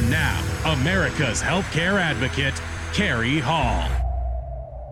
And now, America's healthcare advocate, Cary Hall.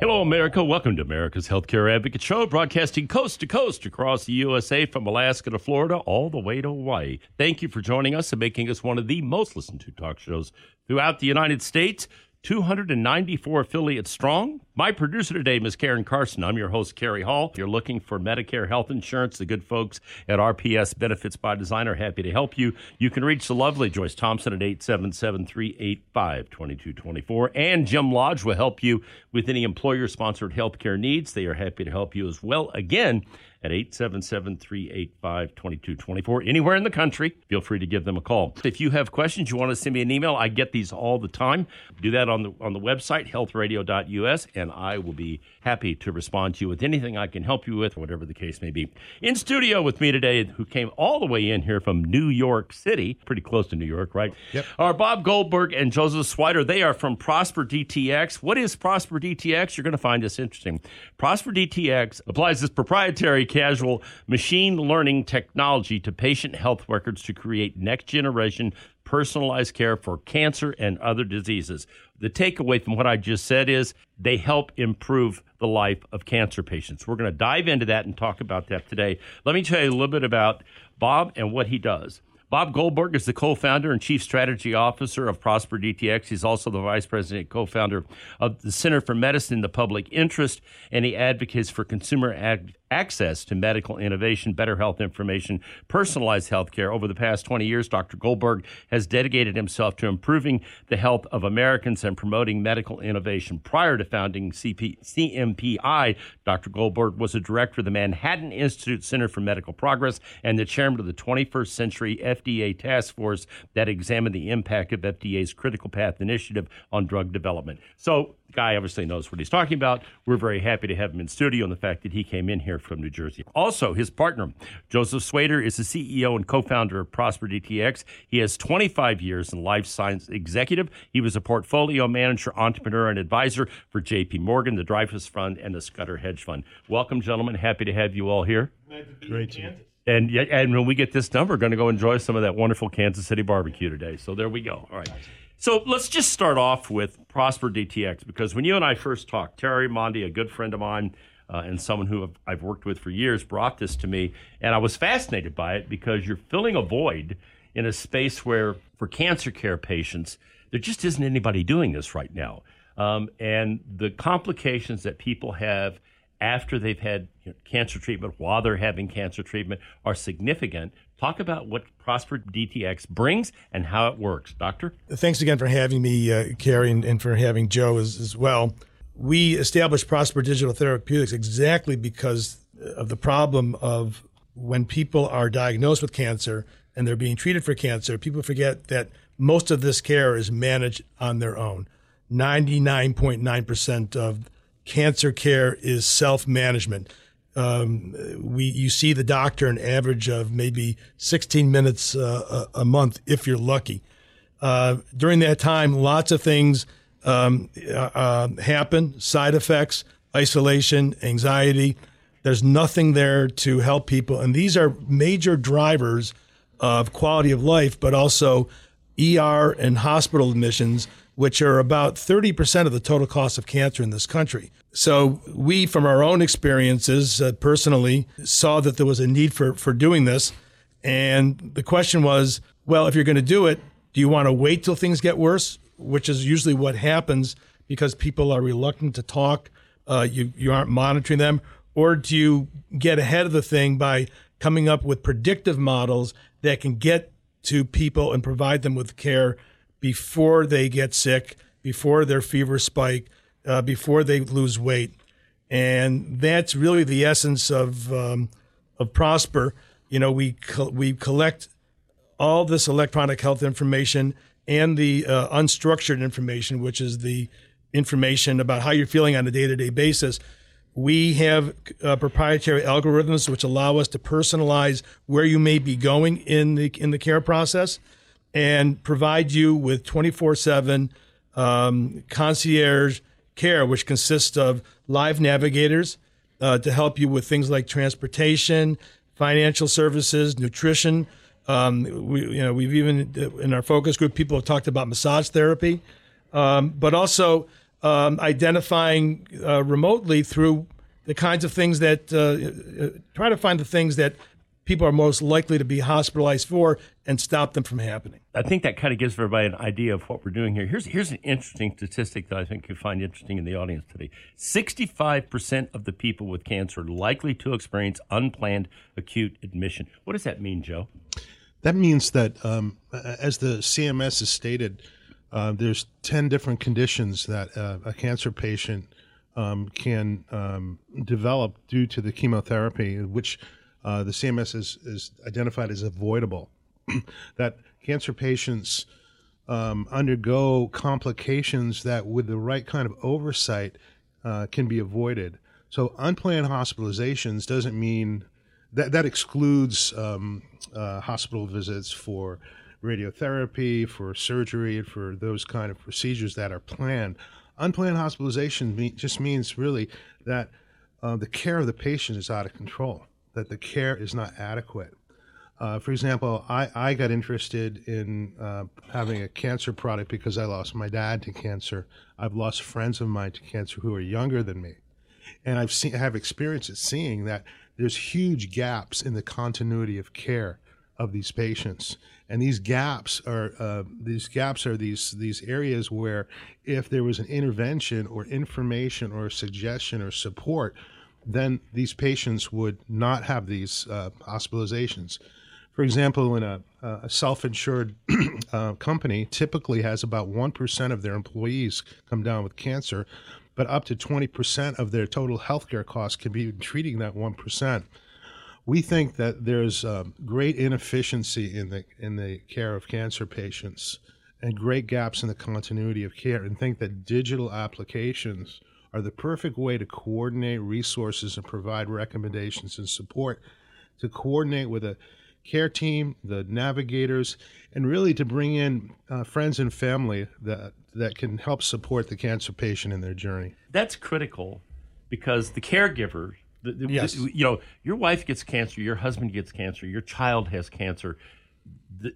Hello, America. Welcome to America's Healthcare Advocate Show, broadcasting coast to coast across the USA from Alaska to Florida, all the way to Hawaii. Thank you for joining us and making us one of the most listened to talk shows throughout the United States. 294 affiliates strong. My producer today, Ms. Karen Carson. I'm your host, Cary Hall. If you're looking for Medicare health insurance, the good folks at RPS Benefits by Design are happy to help you. You can reach the lovely Joyce Thompson at 877 385 2224. And Jim Lodge will help you with any employer sponsored health care needs. They are happy to help you as well. Again, at 877-385-2224 anywhere in the country feel free to give them a call. If you have questions you want to send me an email i get these all the time. Do that on the on the website healthradio.us and i will be happy to respond to you with anything i can help you with whatever the case may be. In studio with me today who came all the way in here from new york city pretty close to new york right? Yep. are bob goldberg and joseph swiader. They are from prosper dtx what is prosper dtx you're going to find this interesting. Prosper dtx applies this proprietary causal machine learning technology to patient health records to create next generation personalized care for cancer and other diseases. The takeaway from what I just said is they help improve the life of cancer patients. We're going to dive into that and talk about that today. Let me tell you a little bit about Bob and what he does. Bob Goldberg is the co founder and chief strategy officer of Prosper DTX. He's also the vice president co founder of the Center for Medicine in the Public Interest, and he advocates for consumer ag- access to medical innovation, better health information, personalized health care. Over the past 20 years, Dr. Goldberg has dedicated himself to improving the health of Americans and promoting medical innovation. Prior to founding CP- CMPI, Dr. Goldberg was a director of the Manhattan Institute Center for Medical Progress and the chairman of the 21st Century FDA Task Force that examined the impact of FDA's Critical Path Initiative on drug development. So, guy obviously knows what he's talking about. We're very happy to have him in studio and the fact that he came in here from New Jersey. Also, his partner, Joseph Swiader, is the CEO and co founder of Prosper DTX. He has 25 years in life science executive. He was a portfolio manager, entrepreneur, and advisor for JP Morgan, the Dreyfus Fund, and the Scudder Hedge Fund. Welcome, gentlemen. Happy to have you all here. Great. to- And yeah, and when we get this done, we're going to go enjoy some of that wonderful Kansas City barbecue today. So there we go. All right. So let's just start off with Prosper DTX because when you and I first talked, Terry Mondi, a good friend of mine uh, and someone who I've- worked with for years, brought this to me, and I was fascinated by it because you're filling a void in a space where, for cancer care patients, there just isn't anybody doing this right now, um, and the complications that people have after they've had you know, cancer treatment, while they're having cancer treatment, are significant. Talk about what Prosper DTX brings and how it works, Doctor. Thanks again for having me, uh, Cary, and, and for having Joe as, as well. We established Prosper Digital Therapeutics exactly because of the problem of when people are diagnosed with cancer and they're being treated for cancer, people forget that most of this care is managed on their own. 99.9% of cancer care is self management. Um, we you see the doctor an average of maybe 16 minutes uh, a, a month if you're lucky. Uh, during that time, lots of things um, uh, uh, happen side effects, isolation, anxiety. There's nothing there to help people. And these are major drivers of quality of life, but also ER and hospital admissions, which are about 30% of the total cost of cancer in this country. So we, from our own experiences uh, personally, saw that there was a need for, for doing this. And the question was, well, if you're going to do it, do you want to wait till things get worse, which is usually what happens because people are reluctant to talk, uh, you, you aren't monitoring them, or do you get ahead of the thing by coming up with predictive models that can get to people and provide them with care before they get sick, before their fever spike, uh, before they lose weight, and that's really the essence of um, of Prosper. You know, we co- we collect all this electronic health information and the uh, unstructured information, which is the information about how you're feeling on a day to day basis. We have uh, proprietary algorithms which allow us to personalize where you may be going in the in the care process, and provide you with 24 seven um, concierge care, which consists of live navigators uh, to help you with things like transportation, financial services, nutrition, Um, we, you know, we've even in our focus group, people have talked about massage therapy, um, but also um, identifying uh, remotely through the kinds of things that uh, uh, try to find the things that people are most likely to be hospitalized for and stop them from happening. I think that kind of gives everybody an idea of what we're doing here. Here's here's an interesting statistic that I think you find interesting in the audience today. 65% of the people with cancer likely to experience unplanned acute admission. What does that mean, Joe? That means that, um, as the CMS has stated, uh, there's 10 different conditions that uh, a cancer patient um, can um, develop due to the chemotherapy, which uh, the CMS is, is identified as avoidable. that cancer patients um, undergo complications that, with the right kind of oversight, uh, can be avoided. So, unplanned hospitalizations doesn't mean that that excludes um, uh, hospital visits for radiotherapy, for surgery, and for those kind of procedures that are planned. Unplanned hospitalization just means really that uh, the care of the patient is out of control, that the care is not adequate. Uh, for example, I, I got interested in uh, having a cancer product because I lost my dad to cancer. I've lost friends of mine to cancer who are younger than me. And I've seen, have experience at seeing that there's huge gaps in the continuity of care of these patients. And these gaps are uh, these gaps are these these areas where if there was an intervention or information or suggestion or support then these patients would not have these uh, hospitalizations. For example when a, a self-insured uh, company typically has about 1% of their employees come down with cancer but up to 20% of their total healthcare costs can be treating that 1% we think that there's um, great inefficiency in the in the care of cancer patients and great gaps in the continuity of care and think that digital applications are the perfect way to coordinate resources and provide recommendations and support to coordinate with a care team the navigators and really to bring in uh, friends and family that that can help support the cancer patient in their journey that's critical because the caregiver the, the, yes. The, you know, your wife gets cancer, your husband gets cancer, your child has cancer.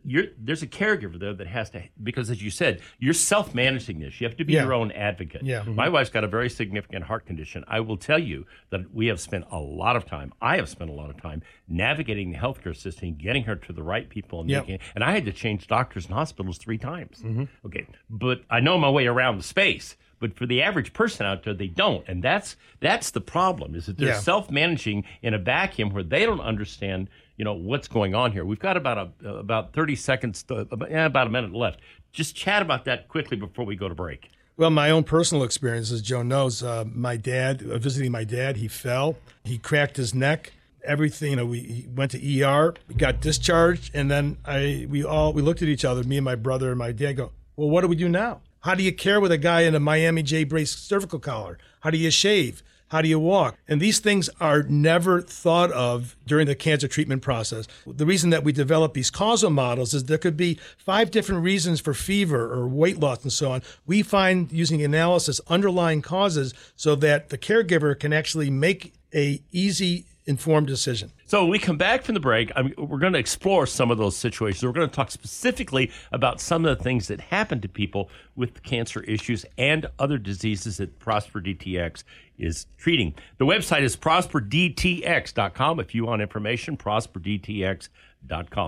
There's a caregiver there that has to because as you said you're self-managing this you have to be yeah. your own advocate yeah. my wife's got a very significant heart condition i will tell you that we have spent a lot of time i have spent a lot of time navigating the healthcare system getting her to the right people and yep. making and i had to change doctors and hospitals three times mm-hmm. okay but i know my way around the space but for the average person out there, they don't, and that's that's the problem. Is that they're Yeah. self-managing in a vacuum where they don't understand, you know, what's going on here. We've got about a about thirty seconds, to, about, a minute left. Just chat about that quickly before we go to break. Well, my own personal experience, as Joe knows, uh, my dad, uh, visiting my dad, he fell, he cracked his neck. Everything, you know, we went to ER, got discharged, and then I, we all, we looked at each other, me and my brother and my dad, go, well, what do we do now? How do you care with a guy in a Miami J brace cervical collar? How do you shave? How do you walk? And these things are never thought of during the cancer treatment process. The reason that we develop these causal models is there could be five different reasons for fever or weight loss and so on. We find using analysis underlying causes so that the caregiver can actually make a easy informed decision. So when we come back from the break, I mean, we're going to explore some of those situations. We're going to talk specifically about some of the things that happen to people with cancer issues and other diseases that Prosper DTX is treating. The website is prosperdtx.com. If you want information, prosperdtx.com.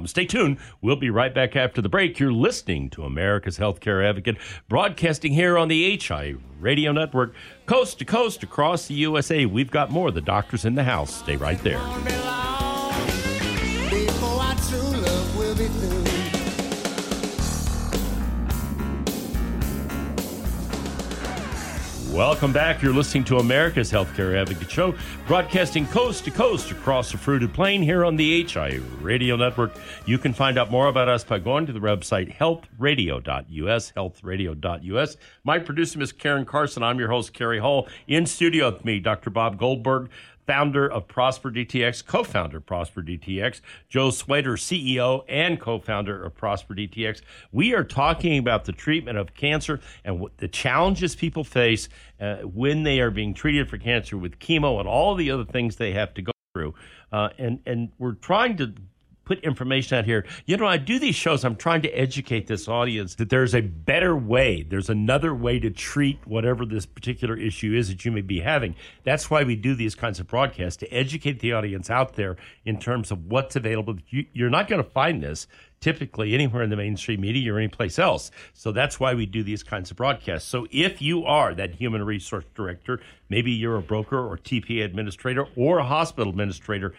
Stay tuned. We'll be right back after the break. You're listening to America's Healthcare Advocate, broadcasting here on the HI Radio Network, coast to coast across the USA. We've got more the doctors in the house. Stay right there. Welcome back. You're listening to America's Healthcare Advocate Show, broadcasting coast to coast across the fruited plain here on the HI Radio Network. You can find out more about us by going to the website healthradio.us, healthradio.us. My producer is Karen Carson. I'm your host, Cary Hall. In studio with me, Dr. Bob Goldberg, founder of Prosper DTX, co founder of Prosper DTX, Joe Swiader, CEO and co founder of Prosper DTX. We are talking about the treatment of cancer and the challenges people face uh, when they are being treated for cancer with chemo and all the other things they have to go through. Uh, and, and we're trying to put information out here. You know, I do these shows, I'm trying to educate this audience that there's a better way. There's another way to treat whatever this particular issue is that you may be having. That's why we do these kinds of broadcasts to educate the audience out there in terms of what's available. You, you're not going to find this typically anywhere in the mainstream media or anyplace else. So that's why we do these kinds of broadcasts. So if you are that human resource director, maybe you're a broker or TPA administrator or a hospital administrator,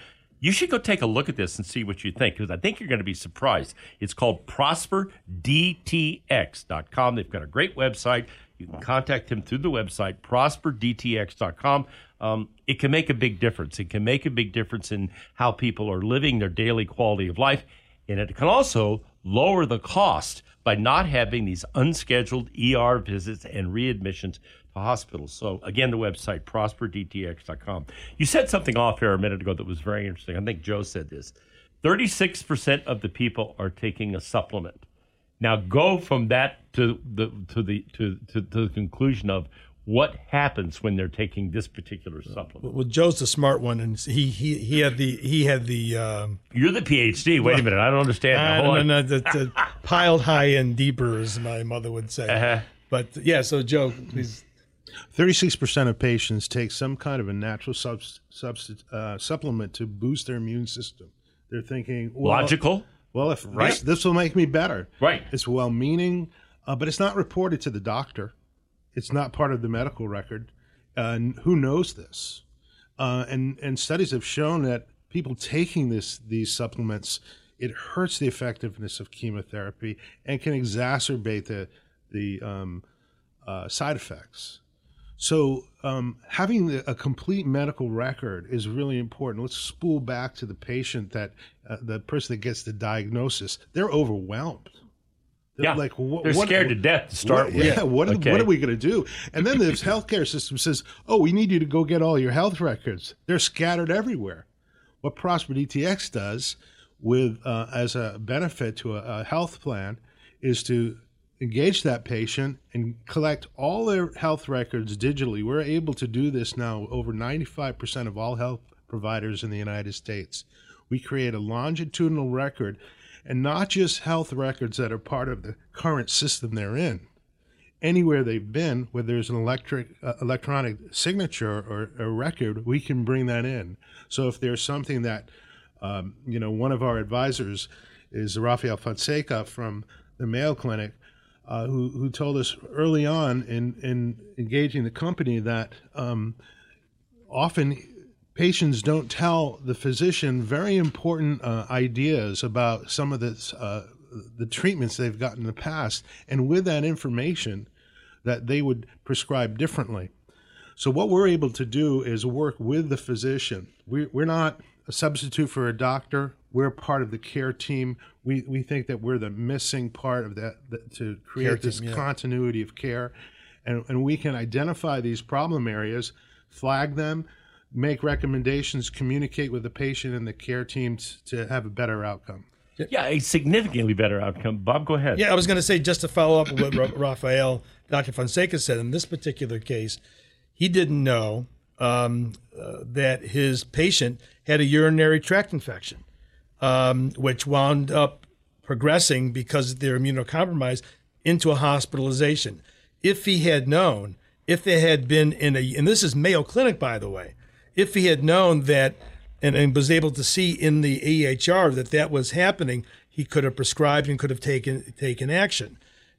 you should go take a look at this and see what you think because I think you're going to be surprised. It's called prosperdtx.com. They've got a great website. You can contact him through the website, prosperdtx.com. Um, it can make a big difference. It can make a big difference in how people are living their daily quality of life. And it can also lower the cost by not having these unscheduled ER visits and readmissions hospitals. So, again, the website, prosperdtx.com. You said something off air a minute ago that was very interesting. I think Joe said this 36% of the people are taking a supplement. Now, go from that to the, to the, to, to, to the conclusion of what happens when they're taking this particular supplement. Well, Joe's the smart one, and he he he had the he had the. Um, You're the PhD. Wait a minute, I don't understand. I don't on. know, the, the piled high and deeper, as my mother would say. Uh-huh. But yeah, so Joe, please. 36% of patients take some kind of a natural subst- subst- uh, supplement to boost their immune system. They're thinking, well, Logical. Well, if Right. this, this will make me better. Right. It's well meaning, uh, but it's not reported to the doctor. It's not part of the medical record. Uh, and who knows this? Uh, and, and studies have shown that people taking this these supplements, it hurts the effectiveness of chemotherapy and can exacerbate the, the um, uh, side effects. So, um, having the, a complete medical record is really important. Let's spool back to the patient that uh, the person that gets the diagnosis. They're overwhelmed. They're Yeah. like what, They're what- scared to death to start what- with. Yeah, what, Okay. what are we going to do? And then the healthcare system says, "Oh, we need you to go get all your health records. They're scattered everywhere." What Prosper DTX does, with uh, as a benefit to a, a health plan, is to engage that patient and collect all their health records digitally. We're able to do this now. Over ninety-five percent of all health providers in the United States. We create a longitudinal record and not just health records that are part of the current system they're in. Anywhere they've been, where there's an electric uh, electronic signature or a record, we can bring that in. So if there's something that, um, you know, one of our advisors is Rafael Fonseca from the Mayo Clinic, uh, who who told us early on in in engaging the company that um, often patients don't tell the physician very important uh, ideas about some of this, uh, the treatments they've gotten in the past, and with that information, that they would prescribe differently. So what we're able to do is work with the physician. We, we're not a substitute for a doctor. We're part of the care team. We, we think that we're the missing part of that, that to create Care this team, yeah. continuity of care, and and we can identify these problem areas, flag them, make recommendations, communicate with the patient and the care teams to have a better outcome. Yeah, a significantly better outcome. Bob, go ahead. Yeah, I was going to say just to follow up on what Ra- Rafael, Dr. Fonseca said in this particular case, he didn't know um, uh, that his patient had a urinary tract infection, um, which wound up progressing because they're immunocompromised into a hospitalization. If he had known, if they had been in a, and this is Mayo Clinic, by the way, if he had known that and, and was able to see in the EHR that that was happening, he could have prescribed and could have taken taken action.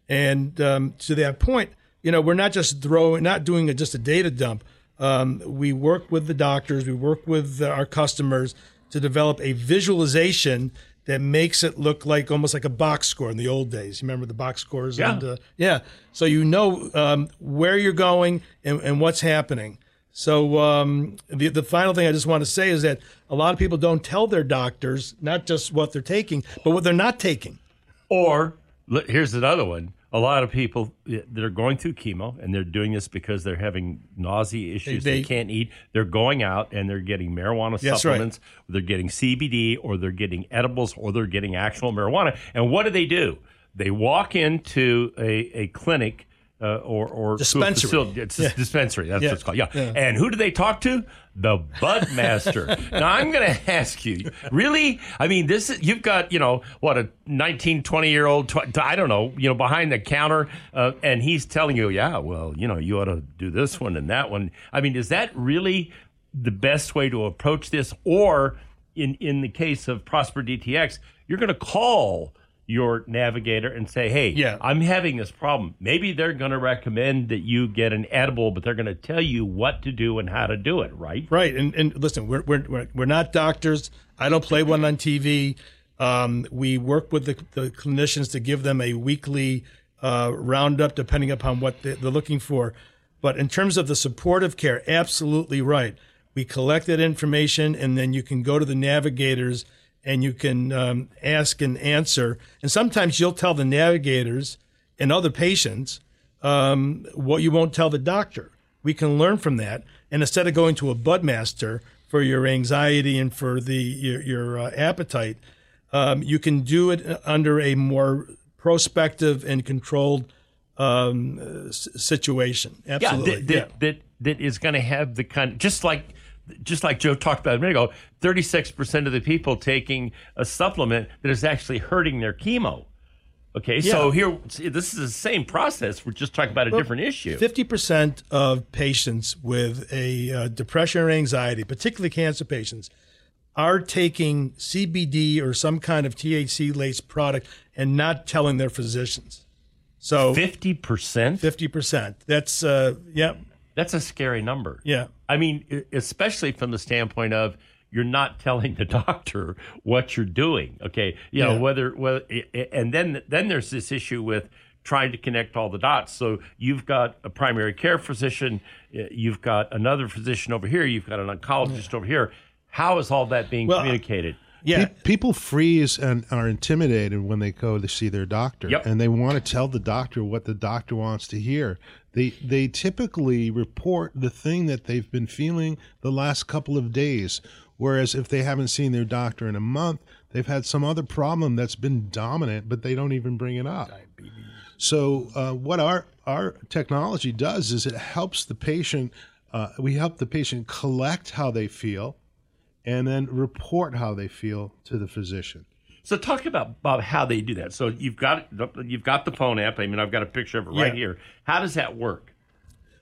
And um, to that point, you know, we're not just throwing, not doing a, just a data dump. Um, we work with the doctors, we work with our customers to develop a visualization that makes it look like almost like a box score in the old days. You remember the box scores? Yeah. And, uh, yeah. So you know um, where you're going and, and what's happening. So um, the the final thing I just want to say is that a lot of people don't tell their doctors not just what they're taking, but what they're not taking. Or here's another one. A lot of people that are going through chemo and they're doing this because they're having nausea issues. They, They- can't eat. They're going out and they're getting marijuana right. supplements. They're getting CBD or they're getting edibles or they're getting actual marijuana. And what do they do? They walk into a, a clinic uh, or or Dispensary. facility- It's a Yeah. dispensary. That's Yeah. what it's called. Yeah. Yeah. And who do they talk to? The Bud Master. now I'm going to ask you, really? I mean, this is you've got you know what a 19, 20 year old. Tw- I don't know. You know, behind the counter, uh, and he's telling you, yeah, well, you know, you ought to do this one and that one. I mean, is that really the best way to approach this, or in in the case of Prosper DTX, you're going to call your navigator and say, "Hey, Yeah. I'm having this problem." Maybe they're going to recommend that you get an edible, but they're going to tell you what to do and how to do it, right? Right, and and listen, we're we're we're, not doctors. I don't play one on TV. Um, we work with the, the clinicians to give them a weekly uh, roundup, depending upon what they're looking for. But in terms of the supportive care, absolutely right. We collect that information, and then you can go to the navigators and you can um, ask and answer. And sometimes you'll tell the navigators and other patients um, what you won't tell the doctor. We can learn from that, and instead of going to a bud master for your anxiety and for the your, your uh, appetite, um, you can do it under a more prospective and controlled um, uh, s- situation. Absolutely, that, that, that that is going to have the kind just like just like Joe talked about a minute ago, 36% of the people taking a supplement that is actually hurting their chemo. Okay, so here, this is the same process. We're just talking about a different issue. Fifty percent of patients with a uh, depression or anxiety, particularly cancer patients, are taking CBD or some kind of THC laced product and not telling their physicians. So 50%? fifty percent. That's uh, yeah, That's a scary number. yeah. I mean, especially from the standpoint of you're not telling the doctor what you're doing. Okay, you know Yeah. whether whether, and then then there's this issue with trying to connect all the dots. So you've got a primary care physician, you've got another physician over here, you've got an oncologist over here. How is all that being Well, communicated? Yeah, Pe- people freeze and are intimidated when they go to see their doctor, Yep. and they want to tell the doctor what the doctor wants to hear. They they typically report the thing that they've been feeling the last couple of days, whereas if they haven't seen their doctor in a month, they've had some other problem that's been dominant, but they don't even bring it up. So uh, what our our technology does is it helps the patient. Uh, we help the patient collect how they feel, and then report how they feel to the physician. So talk about about how they do that. So you've got you've got the phone app. I mean, I've got a picture of it right Yeah. here. How does that work?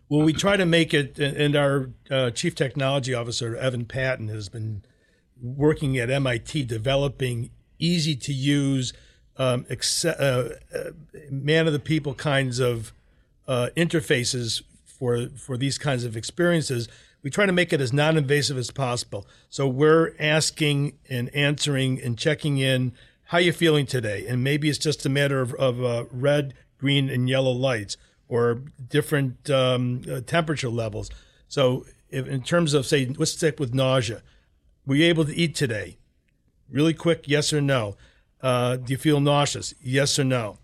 Well, we try to make it, and our uh, chief technology officer, Evan Patton, has been working at MIT developing easy to use, um, acce- uh, uh, man of the people kinds of uh, interfaces for for these kinds of experiences. We try to make it as non-invasive as possible. So we're asking and answering and checking in. How you feeling today? And maybe it's just a matter of, of uh, red, green, and yellow lights or different um, uh, temperature levels. So, if, in terms of say, let's stick with nausea. Were you able to eat today? Really quick, yes or no. Uh, do you feel nauseous? Yes or no.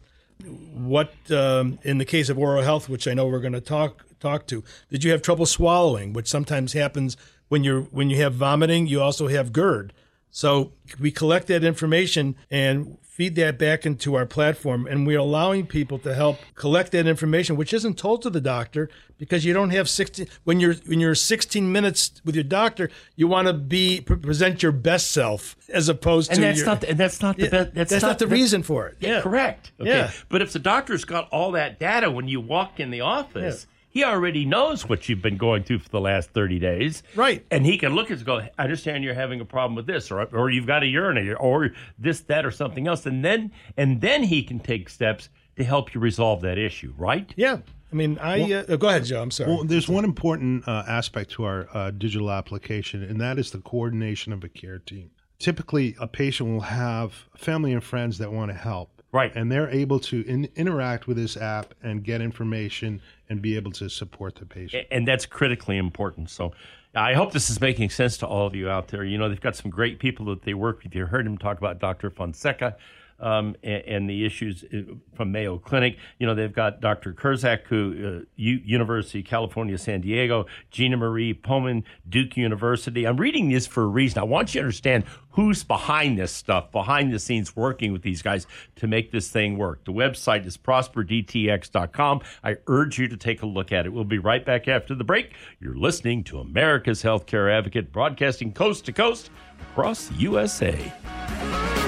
What um, in the case of oral health, which I know we're going to talk talk to, did you have trouble swallowing, which sometimes happens when you're when you have vomiting? You also have GERD. So we collect that information and feed that back into our platform, and we're allowing people to help collect that information, which isn't told to the doctor because you don't have 16 when you're when you're 16 minutes with your doctor, you want to be present your best self as opposed And to that's your, not and that's not the Yeah, best. That's, that's not the that's- reason for it. Yeah, Correct. Okay. Yeah. But if the doctor's got all that data when you walk in the office, he already knows what you've been going through for the last 30 days. Right. And he can look at it and go, I understand you're having a problem with this, or, or you've got a urinator, or this, that, or something else. And then and then he can take steps to help you resolve that issue, right? Yeah. I mean, I uh, go ahead, Joe. I'm sorry. Well, there's one important uh, aspect to our uh, digital application, and that is the coordination of a care team. Typically, a patient will have family and friends that want to help. Right. And they're able to in, interact with this app and get information and be able to support the patient. and that's critically important. So I hope this is making sense to all of you out there. You know, they've got some great people that they work with. You heard him talk about Dr. Fonseca. Um, and, and, the issues uh, from Mayo Clinic. You know, they've got Dr. Kurzrock, who uh, U- University of California, San Diego, Gina Marie Pohlman, Duke University. I'm reading this for a reason. I want you to understand who's behind this stuff, behind the scenes working with these guys to make this thing work. The website is prosperdtx.com. I urge you to take a look at it. We'll be right back after the break. You're listening to America's Healthcare Advocate, broadcasting coast to coast across the USA.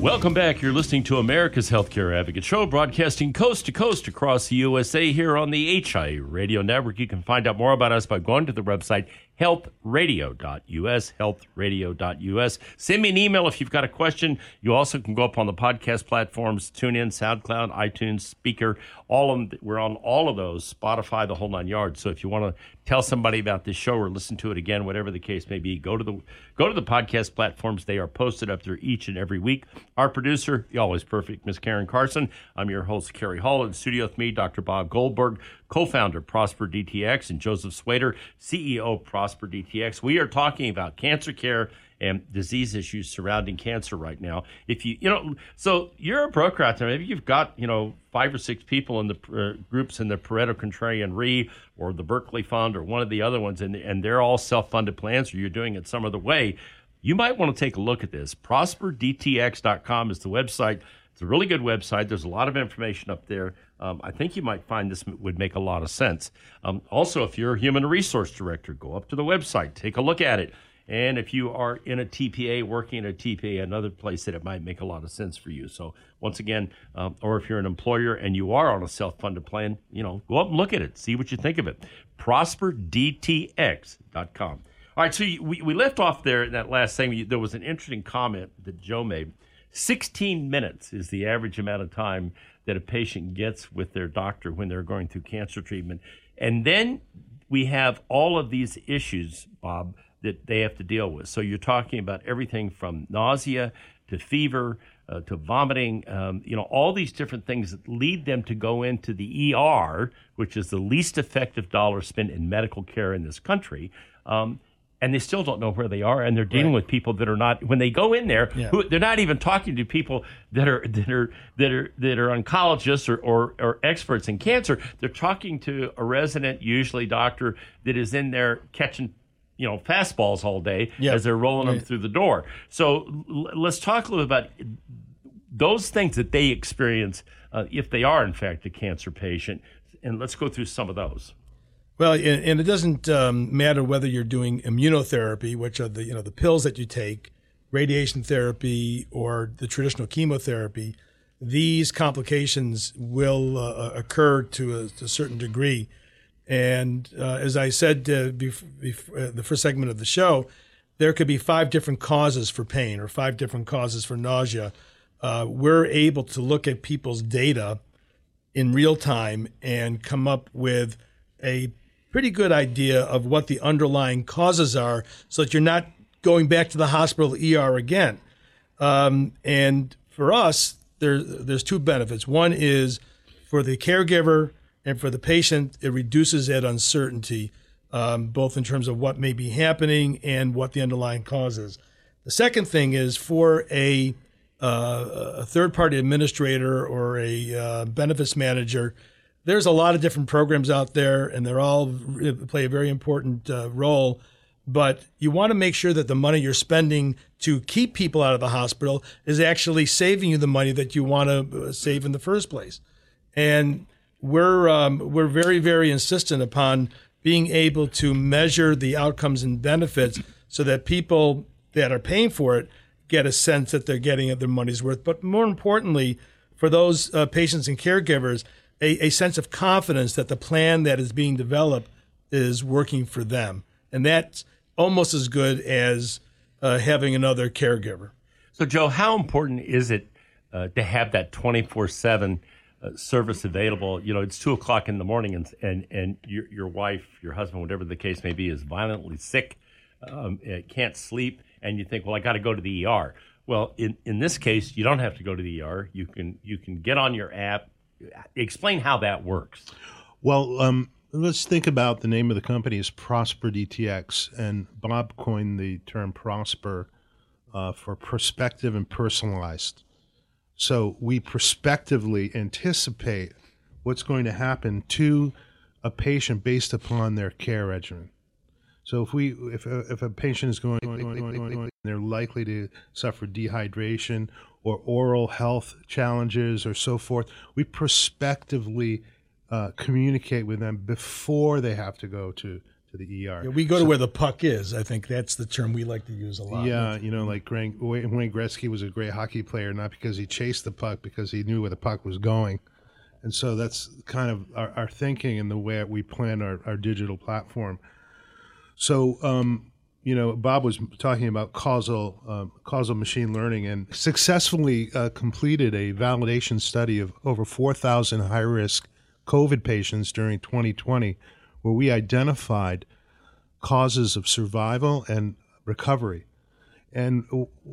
Welcome back. You're listening to America's Healthcare Advocate Show, broadcasting coast to coast across the USA here on the HI Radio Network. You can find out more about us by going to the website healthradio.us, healthradio.us. Send me an email if you've got a question. You also can go up on the podcast platforms, TuneIn, SoundCloud, iTunes, Spreaker, all of them. We're on all of those, Spotify, the whole nine yards. So if you want to tell somebody about this show or listen to it again, whatever the case may be, go to the go to the podcast platforms. They are posted up there each and every week. Our producer, the always perfect Miss Karen Carson. I'm your host, Cary Hall. In studio with me, Dr. Bob Goldberg co-founder Prosper DTX, and Joseph Swiader, CEO Prosper DTX. We are talking about cancer care and disease issues surrounding cancer right now. If you, you know, so you're a broker out there. Maybe you've got, you know, five or six people in the uh, groups in the Pareto Contrarian Re or the Berkeley Fund or one of the other ones, and, and they're all self-funded plans, or you're doing it some other way. You might want to take a look at this. ProsperDTX.com is the website. It's a really good website. There's a lot of information up there um, I think you might find this would make a lot of sense. Um, also, if you're a human resource director, go up to the website, take a look at it. And if you are in a TPA, working at a TPA, another place that it might make a lot of sense for you. So once again, um, or if you're an employer and you are on a self-funded plan, you know, go up and look at it, see what you think of it. ProsperDTX.com. All right, so we, we left off there in that last thing. There was an interesting comment that Joe made. 16 minutes is the average amount of time that a patient gets with their doctor when they're going through cancer treatment. And then we have all of these issues, Bob, that they have to deal with. So you're talking about everything from nausea to fever uh, to vomiting, um, you know, all these different things that lead them to go into the ER, which is the least effective dollar spent in medical care in this country. Um, and they still don't know where they are, and they're dealing right. with people that are not. When they go in there, yeah. who, they're not even talking to people that are that are that are that are oncologists or, or, or experts in cancer. They're talking to a resident, usually doctor, that is in there catching you know fastballs all day yep. as they're rolling right. them through the door. So l- let's talk a little about those things that they experience uh, if they are in fact a cancer patient, and let's go through some of those. Well, and, it doesn't um, matter whether you're doing immunotherapy, which are the you know the pills that you take, radiation therapy, or the traditional chemotherapy. These complications will uh, uh occur to a, to a, certain degree, and uh, as I said uh, before, uh, the first segment of the show, there could be five different causes for pain or five different causes for nausea. Uh, we're able to look at people's data in real time and come up with a pretty good idea of what the underlying causes are so that you're not going back to the hospital ER again. Um, and for us, there, there's two benefits. One is for the caregiver and for the patient, it reduces that uncertainty, um, both in terms of what may be happening and what the underlying cause is. The second thing is for a, uh, a third party administrator or a uh, benefits manager there's a lot of different programs out there, and they're all play a very important uh, role. But you want to make sure that the money you're spending to keep people out of the hospital is actually saving you the money that you want to uh, save in the first place. And we're um, we're very very insistent upon being able to measure the outcomes and benefits so that people that are paying for it get a sense that they're getting their money's worth. But more importantly, for those uh, patients and caregivers, a, a sense of confidence that the plan that is being developed is working for them. And that's almost as good as uh, having another caregiver. So, Joe, how important is it uh, to have that 24 uh, 7 service available? You know, it's two o'clock in the morning and, and, and your, your wife, your husband, whatever the case may be, is violently sick, um, can't sleep, and you think, well, I got to go to the ER. Well, in, in this case, you don't have to go to the ER. You can you can get on your app, explain how that works. Well, um, let's think about the name of the company is Prosper DTX, and Bob coined the term Prosper uh, for prospective and personalized. So we prospectively anticipate what's going to happen to a patient based upon their care regimen. So if we if a, if a patient is going, they're likely to suffer dehydration or oral health challenges or so forth, we prospectively uh, communicate with them before they have to go to to the ER. Yeah, we go so, to where the puck is. I think that's the term we like to use a lot. Yeah, you know, like Wayne Gretzky was a great hockey player, not because he chased the puck, because he knew where the puck was going. And so that's kind of our, our thinking and the way we plan our, our digital platform. So, um, you know, Bob was talking about causal um, causal machine learning and successfully uh, completed a validation study of over 4,000 high risk COVID patients during 2020, where we identified causes of survival and recovery. And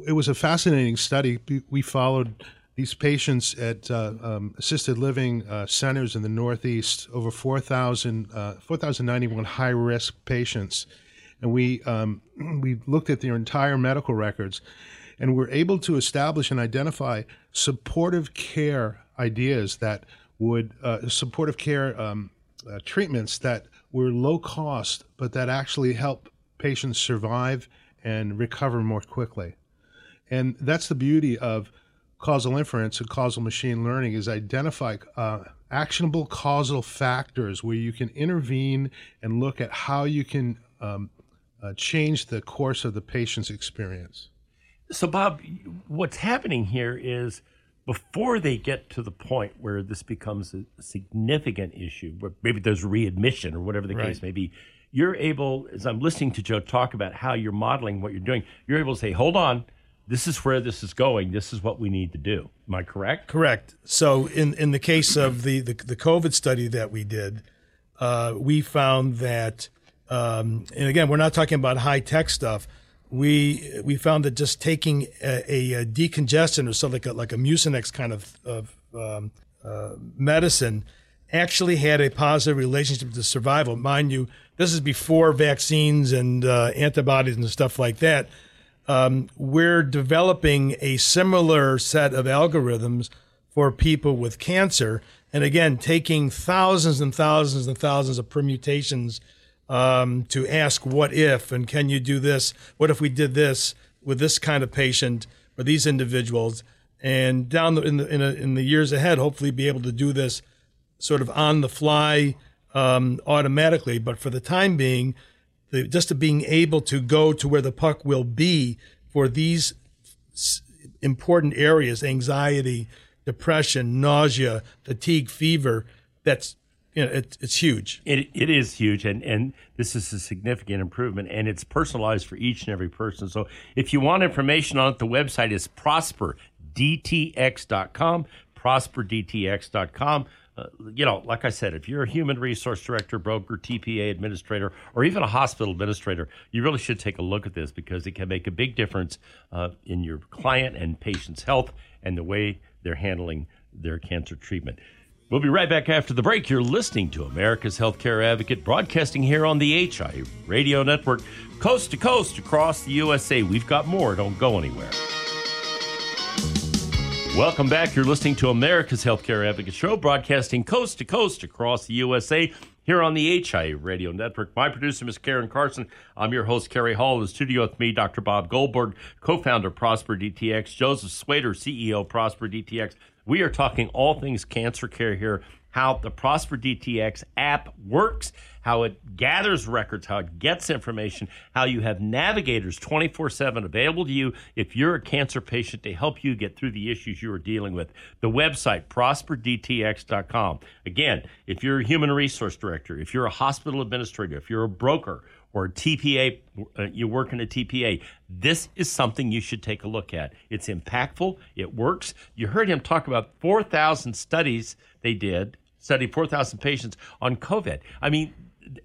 it was a fascinating study. We followed these patients at uh, um, assisted living uh, centers in the Northeast, over 4,000, uh, 4,091 high risk patients. And we, um, we looked at their entire medical records and we're able to establish and identify supportive care ideas that would, uh, supportive care um, uh, treatments that were low cost, but that actually help patients survive and recover more quickly. And that's the beauty of causal inference and causal machine learning is identify uh, actionable causal factors where you can intervene and look at how you can um, uh, change the course of the patient's experience. So, Bob, what's happening here is before they get to the point where this becomes a significant issue, where maybe there's readmission or whatever the right. case may be, you're able, as I'm listening to Joe talk about how you're modeling what you're doing, you're able to say, hold on, this is where this is going. This is what we need to do. Am I correct? Correct. So, in, in the case of the, the, the COVID study that we did, uh, we found that, um, and again, we're not talking about high tech stuff. We we found that just taking a, a decongestant or something like a, like a Mucinex kind of, of um, uh, medicine actually had a positive relationship to survival. Mind you, this is before vaccines and uh, antibodies and stuff like that um, we're developing a similar set of algorithms for people with cancer. And again, taking thousands and thousands and thousands of permutations um, to ask what if and can you do this? What if we did this with this kind of patient or these individuals? And down the, in the in, a, in the years ahead, hopefully be able to do this sort of on the fly um, automatically. But for the time being, the, just to being able to go to where the puck will be for these important areas anxiety depression nausea fatigue fever that's you know, it, it's huge. It, it is huge, and, and this is a significant improvement, and it's personalized for each and every person. So if you want information on it, the website is prosperdtx.com, prosperdtx.com uh, you know, like I said, if you're a human resource director, broker, TPA administrator, or even a hospital administrator, you really should take a look at this because it can make a big difference uh, in your client and patient's health and the way they're handling their cancer treatment. We'll be right back after the break. You're listening to America's Healthcare Advocate, broadcasting here on the HI Radio Network, coast to coast across the USA. We've got more. Don't go anywhere. Welcome back. You're listening to America's Healthcare Advocate Show, broadcasting coast to coast across the USA here on the HI Radio Network. My producer, is Karen Carson. I'm your host, Cary Hall. In the studio with me, Dr. Bob Goldberg, co-founder Prosper DTX, Joseph Swiader, CEO Prosper DTX. We are talking all things cancer care here how the Prosper DTX app works, how it gathers records, how it gets information, how you have navigators 24 7 available to you if you're a cancer patient to help you get through the issues you are dealing with. The website, prosperdtx.com. Again, if you're a human resource director, if you're a hospital administrator, if you're a broker, or TPA, uh, you work in a TPA, this is something you should take a look at. It's impactful, it works. You heard him talk about 4,000 studies they did studied 4,000 patients on COVID. I mean,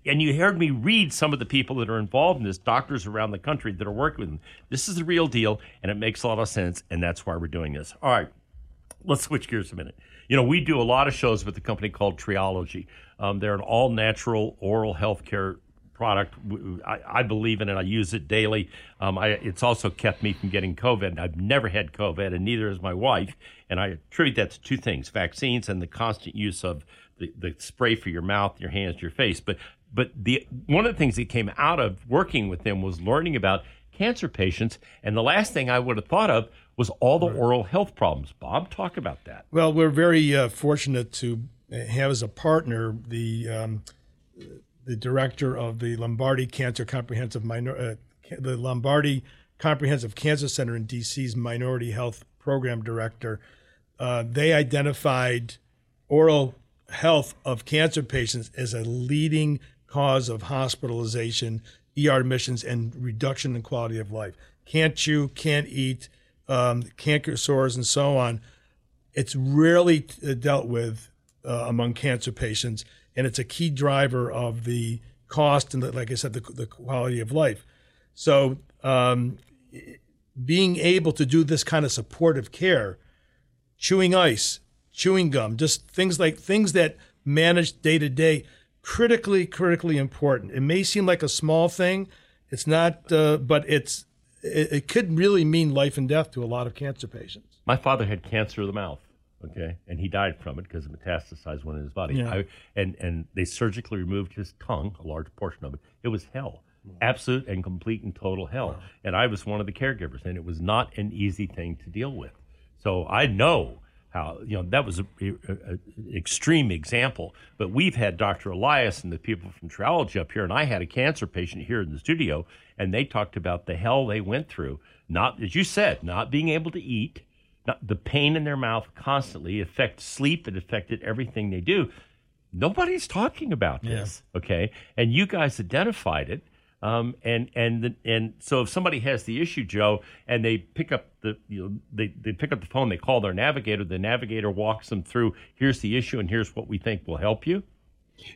and you heard me read some of the people that are involved in this, doctors around the country that are working with them. This is the real deal, and it makes a lot of sense, and that's why we're doing this. All right. let's switch gears a minute. You know, we do a lot of shows with a company called Triology. Um, they're an all natural oral health care product. I, I, believe in it. I use it daily. Um, I, it's also kept me from getting COVID. I've never had COVID, and neither has my wife. And I attribute that to two things vaccines and the constant use of the, the spray for your mouth, your hands, your face. But but the one of the things that came out of working with them was learning about cancer patients. And the last thing I would have thought of was all the oral health problems. Bob, talk about that. Well, we're very uh, fortunate to have as a partner the um, the director of the Lombardi Cancer Comprehensive Minor- uh, the Lombardi Comprehensive Cancer Center in DC's Minority Health Program Director. Uh, they identified oral health of cancer patients as a leading cause of hospitalization, ER admissions, and reduction in quality of life. Can't chew, can't eat, um, canker sores, and so on. It's rarely uh, dealt with uh, among cancer patients and it's a key driver of the cost and, the, like I said, the, the quality of life. So, um, being able to do this kind of supportive care, chewing ice, chewing gum, just things like things that manage day to day, critically, critically important. It may seem like a small thing, it's not, uh, but it's it, it could really mean life and death to a lot of cancer patients. My father had cancer of the mouth okay, and he died from it because it metastasized one in his body. Yeah. I, and and they surgically removed his tongue, a large portion of it. It was hell, absolute and complete and total hell. Wow. And I was one of the caregivers, and it was not an easy thing to deal with. So I know how you know that was an extreme example. But we've had Dr. Elias and the people from Triology up here, and I had a cancer patient here in the studio, and they talked about the hell they went through. Not as you said, not being able to eat the pain in their mouth constantly affects sleep. It affected everything they do. Nobody's talking about this, yeah. okay? And you guys identified it. Um, and and and so if somebody has the issue, Joe, and they pick up the you know they, they pick up the phone, they call their navigator. The navigator walks them through. Here's the issue, and here's what we think will help you.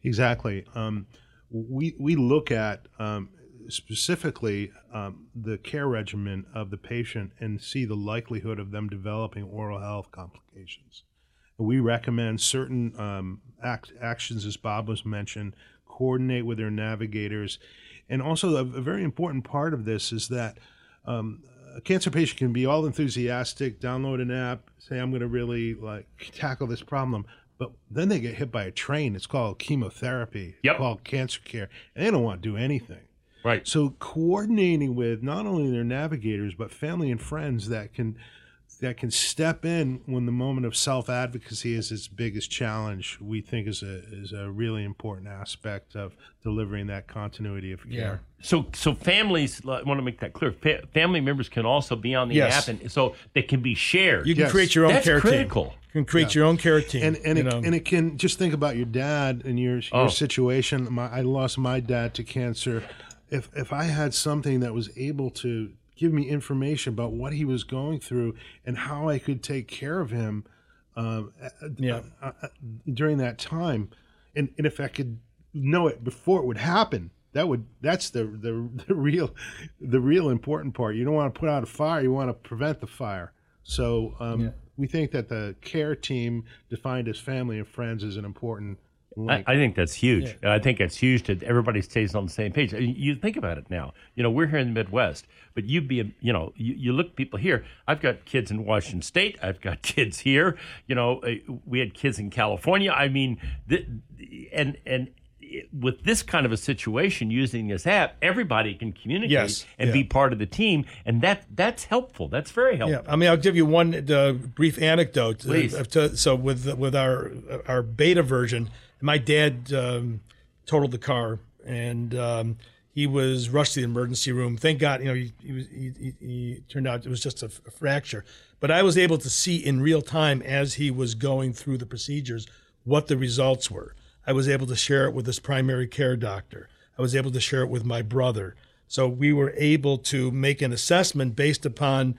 Exactly. Um, we we look at um, specifically um, the care regimen of the patient and see the likelihood of them developing oral health complications. We recommend certain um, act, actions, as Bob was mentioned, coordinate with their navigators. And also, a, a very important part of this is that um, a cancer patient can be all enthusiastic, download an app, say, I'm going to really like tackle this problem. But then they get hit by a train. It's called chemotherapy. Yep. It's called cancer care. And they don't want to do anything. Right. So coordinating with not only their navigators but family and friends that can that can step in when the moment of self advocacy is its biggest challenge, we think is a is a really important aspect of delivering that continuity of care. Yeah. So so families I want to make that clear. Fa- family members can also be on the yes. app, and so they can be shared. You can yes. create your own That's care critical. team. You can create yeah. your own care team, and and it, and it can just think about your dad and your your oh. situation. My, I lost my dad to cancer if if I had something that was able to give me information about what he was going through and how I could take care of him um, yeah. Uh, uh, during that time, and, and if I could know it before it would happen, that would that's the, the the real the real important part. You don't want to put out a fire; you want to prevent the fire. So um, yeah. we think that the care team, defined as family and friends, is an important I, I, think that's huge. Yeah. I think it's huge that everybody stays on the same page. You think about it now. You know, we're here in the Midwest, but you'd be, you know, you, you look people here. I've got kids in Washington State. I've got kids here. You know, uh, we had kids in California. I mean, the, and and with this kind of a situation using this app, everybody can communicate yes, and yeah. be part of the team, and that that's helpful. That's very helpful. Yeah, I mean, I'll give you one uh, brief anecdote. Uh, Please. Uh, to, so with with our our beta version, my dad um, totaled the car, and um, he was rushed to the emergency room. Thank God, you know, he, he, was, he, he turned out it was just a, a fracture. But I was able to see in real time as he was going through the procedures what the results were. I was able to share it with his primary care doctor. I was able to share it with my brother. So we were able to make an assessment based upon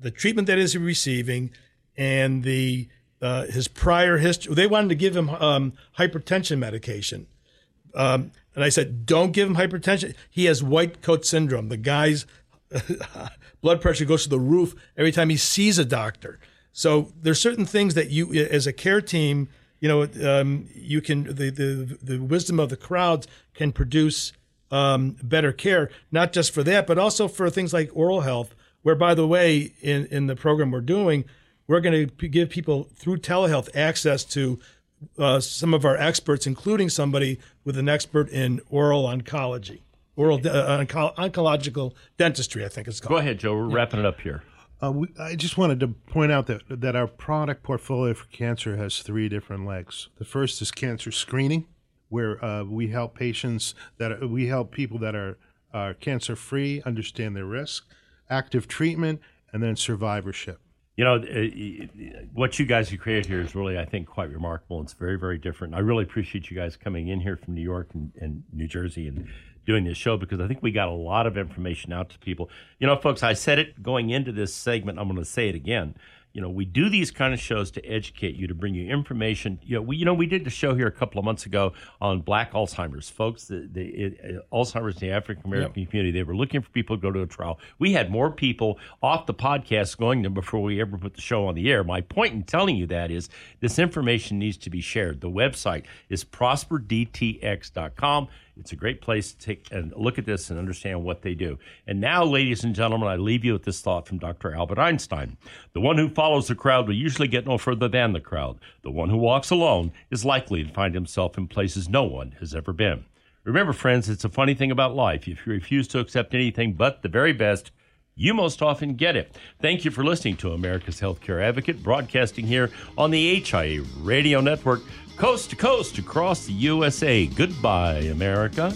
the treatment that he's receiving and the uh, his prior history. They wanted to give him um, hypertension medication. Um, and I said, don't give him hypertension. He has white coat syndrome. The guy's blood pressure goes to the roof every time he sees a doctor. So there's certain things that you, as a care team, you know, um, you can the, the the wisdom of the crowds can produce um, better care, not just for that, but also for things like oral health. Where, by the way, in in the program we're doing, we're going to give people through telehealth access to uh, some of our experts, including somebody with an expert in oral oncology, oral uh, onco- oncological dentistry. I think it's called. Go ahead, Joe. We're wrapping it up here. Uh, we, I just wanted to point out that that our product portfolio for cancer has three different legs. The first is cancer screening, where uh, we help patients that are, we help people that are are cancer free understand their risk, active treatment, and then survivorship. You know, uh, what you guys have created here is really, I think, quite remarkable. It's very, very different. I really appreciate you guys coming in here from New York and, and New Jersey and doing this show because I think we got a lot of information out to people. You know, folks, I said it going into this segment. I'm going to say it again you know, we do these kind of shows to educate you, to bring you information. You know, we you know we did the show here a couple of months ago on Black Alzheimer's, folks. The, the it, uh, Alzheimer's in the African American yep. community. They were looking for people to go to a trial. We had more people off the podcast going than before we ever put the show on the air. My point in telling you that is this information needs to be shared. The website is prosperdtx.com. It's a great place to take a look at this and understand what they do. And now, ladies and gentlemen, I leave you with this thought from Dr. Albert Einstein. The one who follows the crowd will usually get no further than the crowd. The one who walks alone is likely to find himself in places no one has ever been. Remember, friends, it's a funny thing about life. If you refuse to accept anything but the very best, you most often get it. Thank you for listening to America's Healthcare Advocate, broadcasting here on the HIA Radio Network, coast to coast across the USA. Goodbye, America.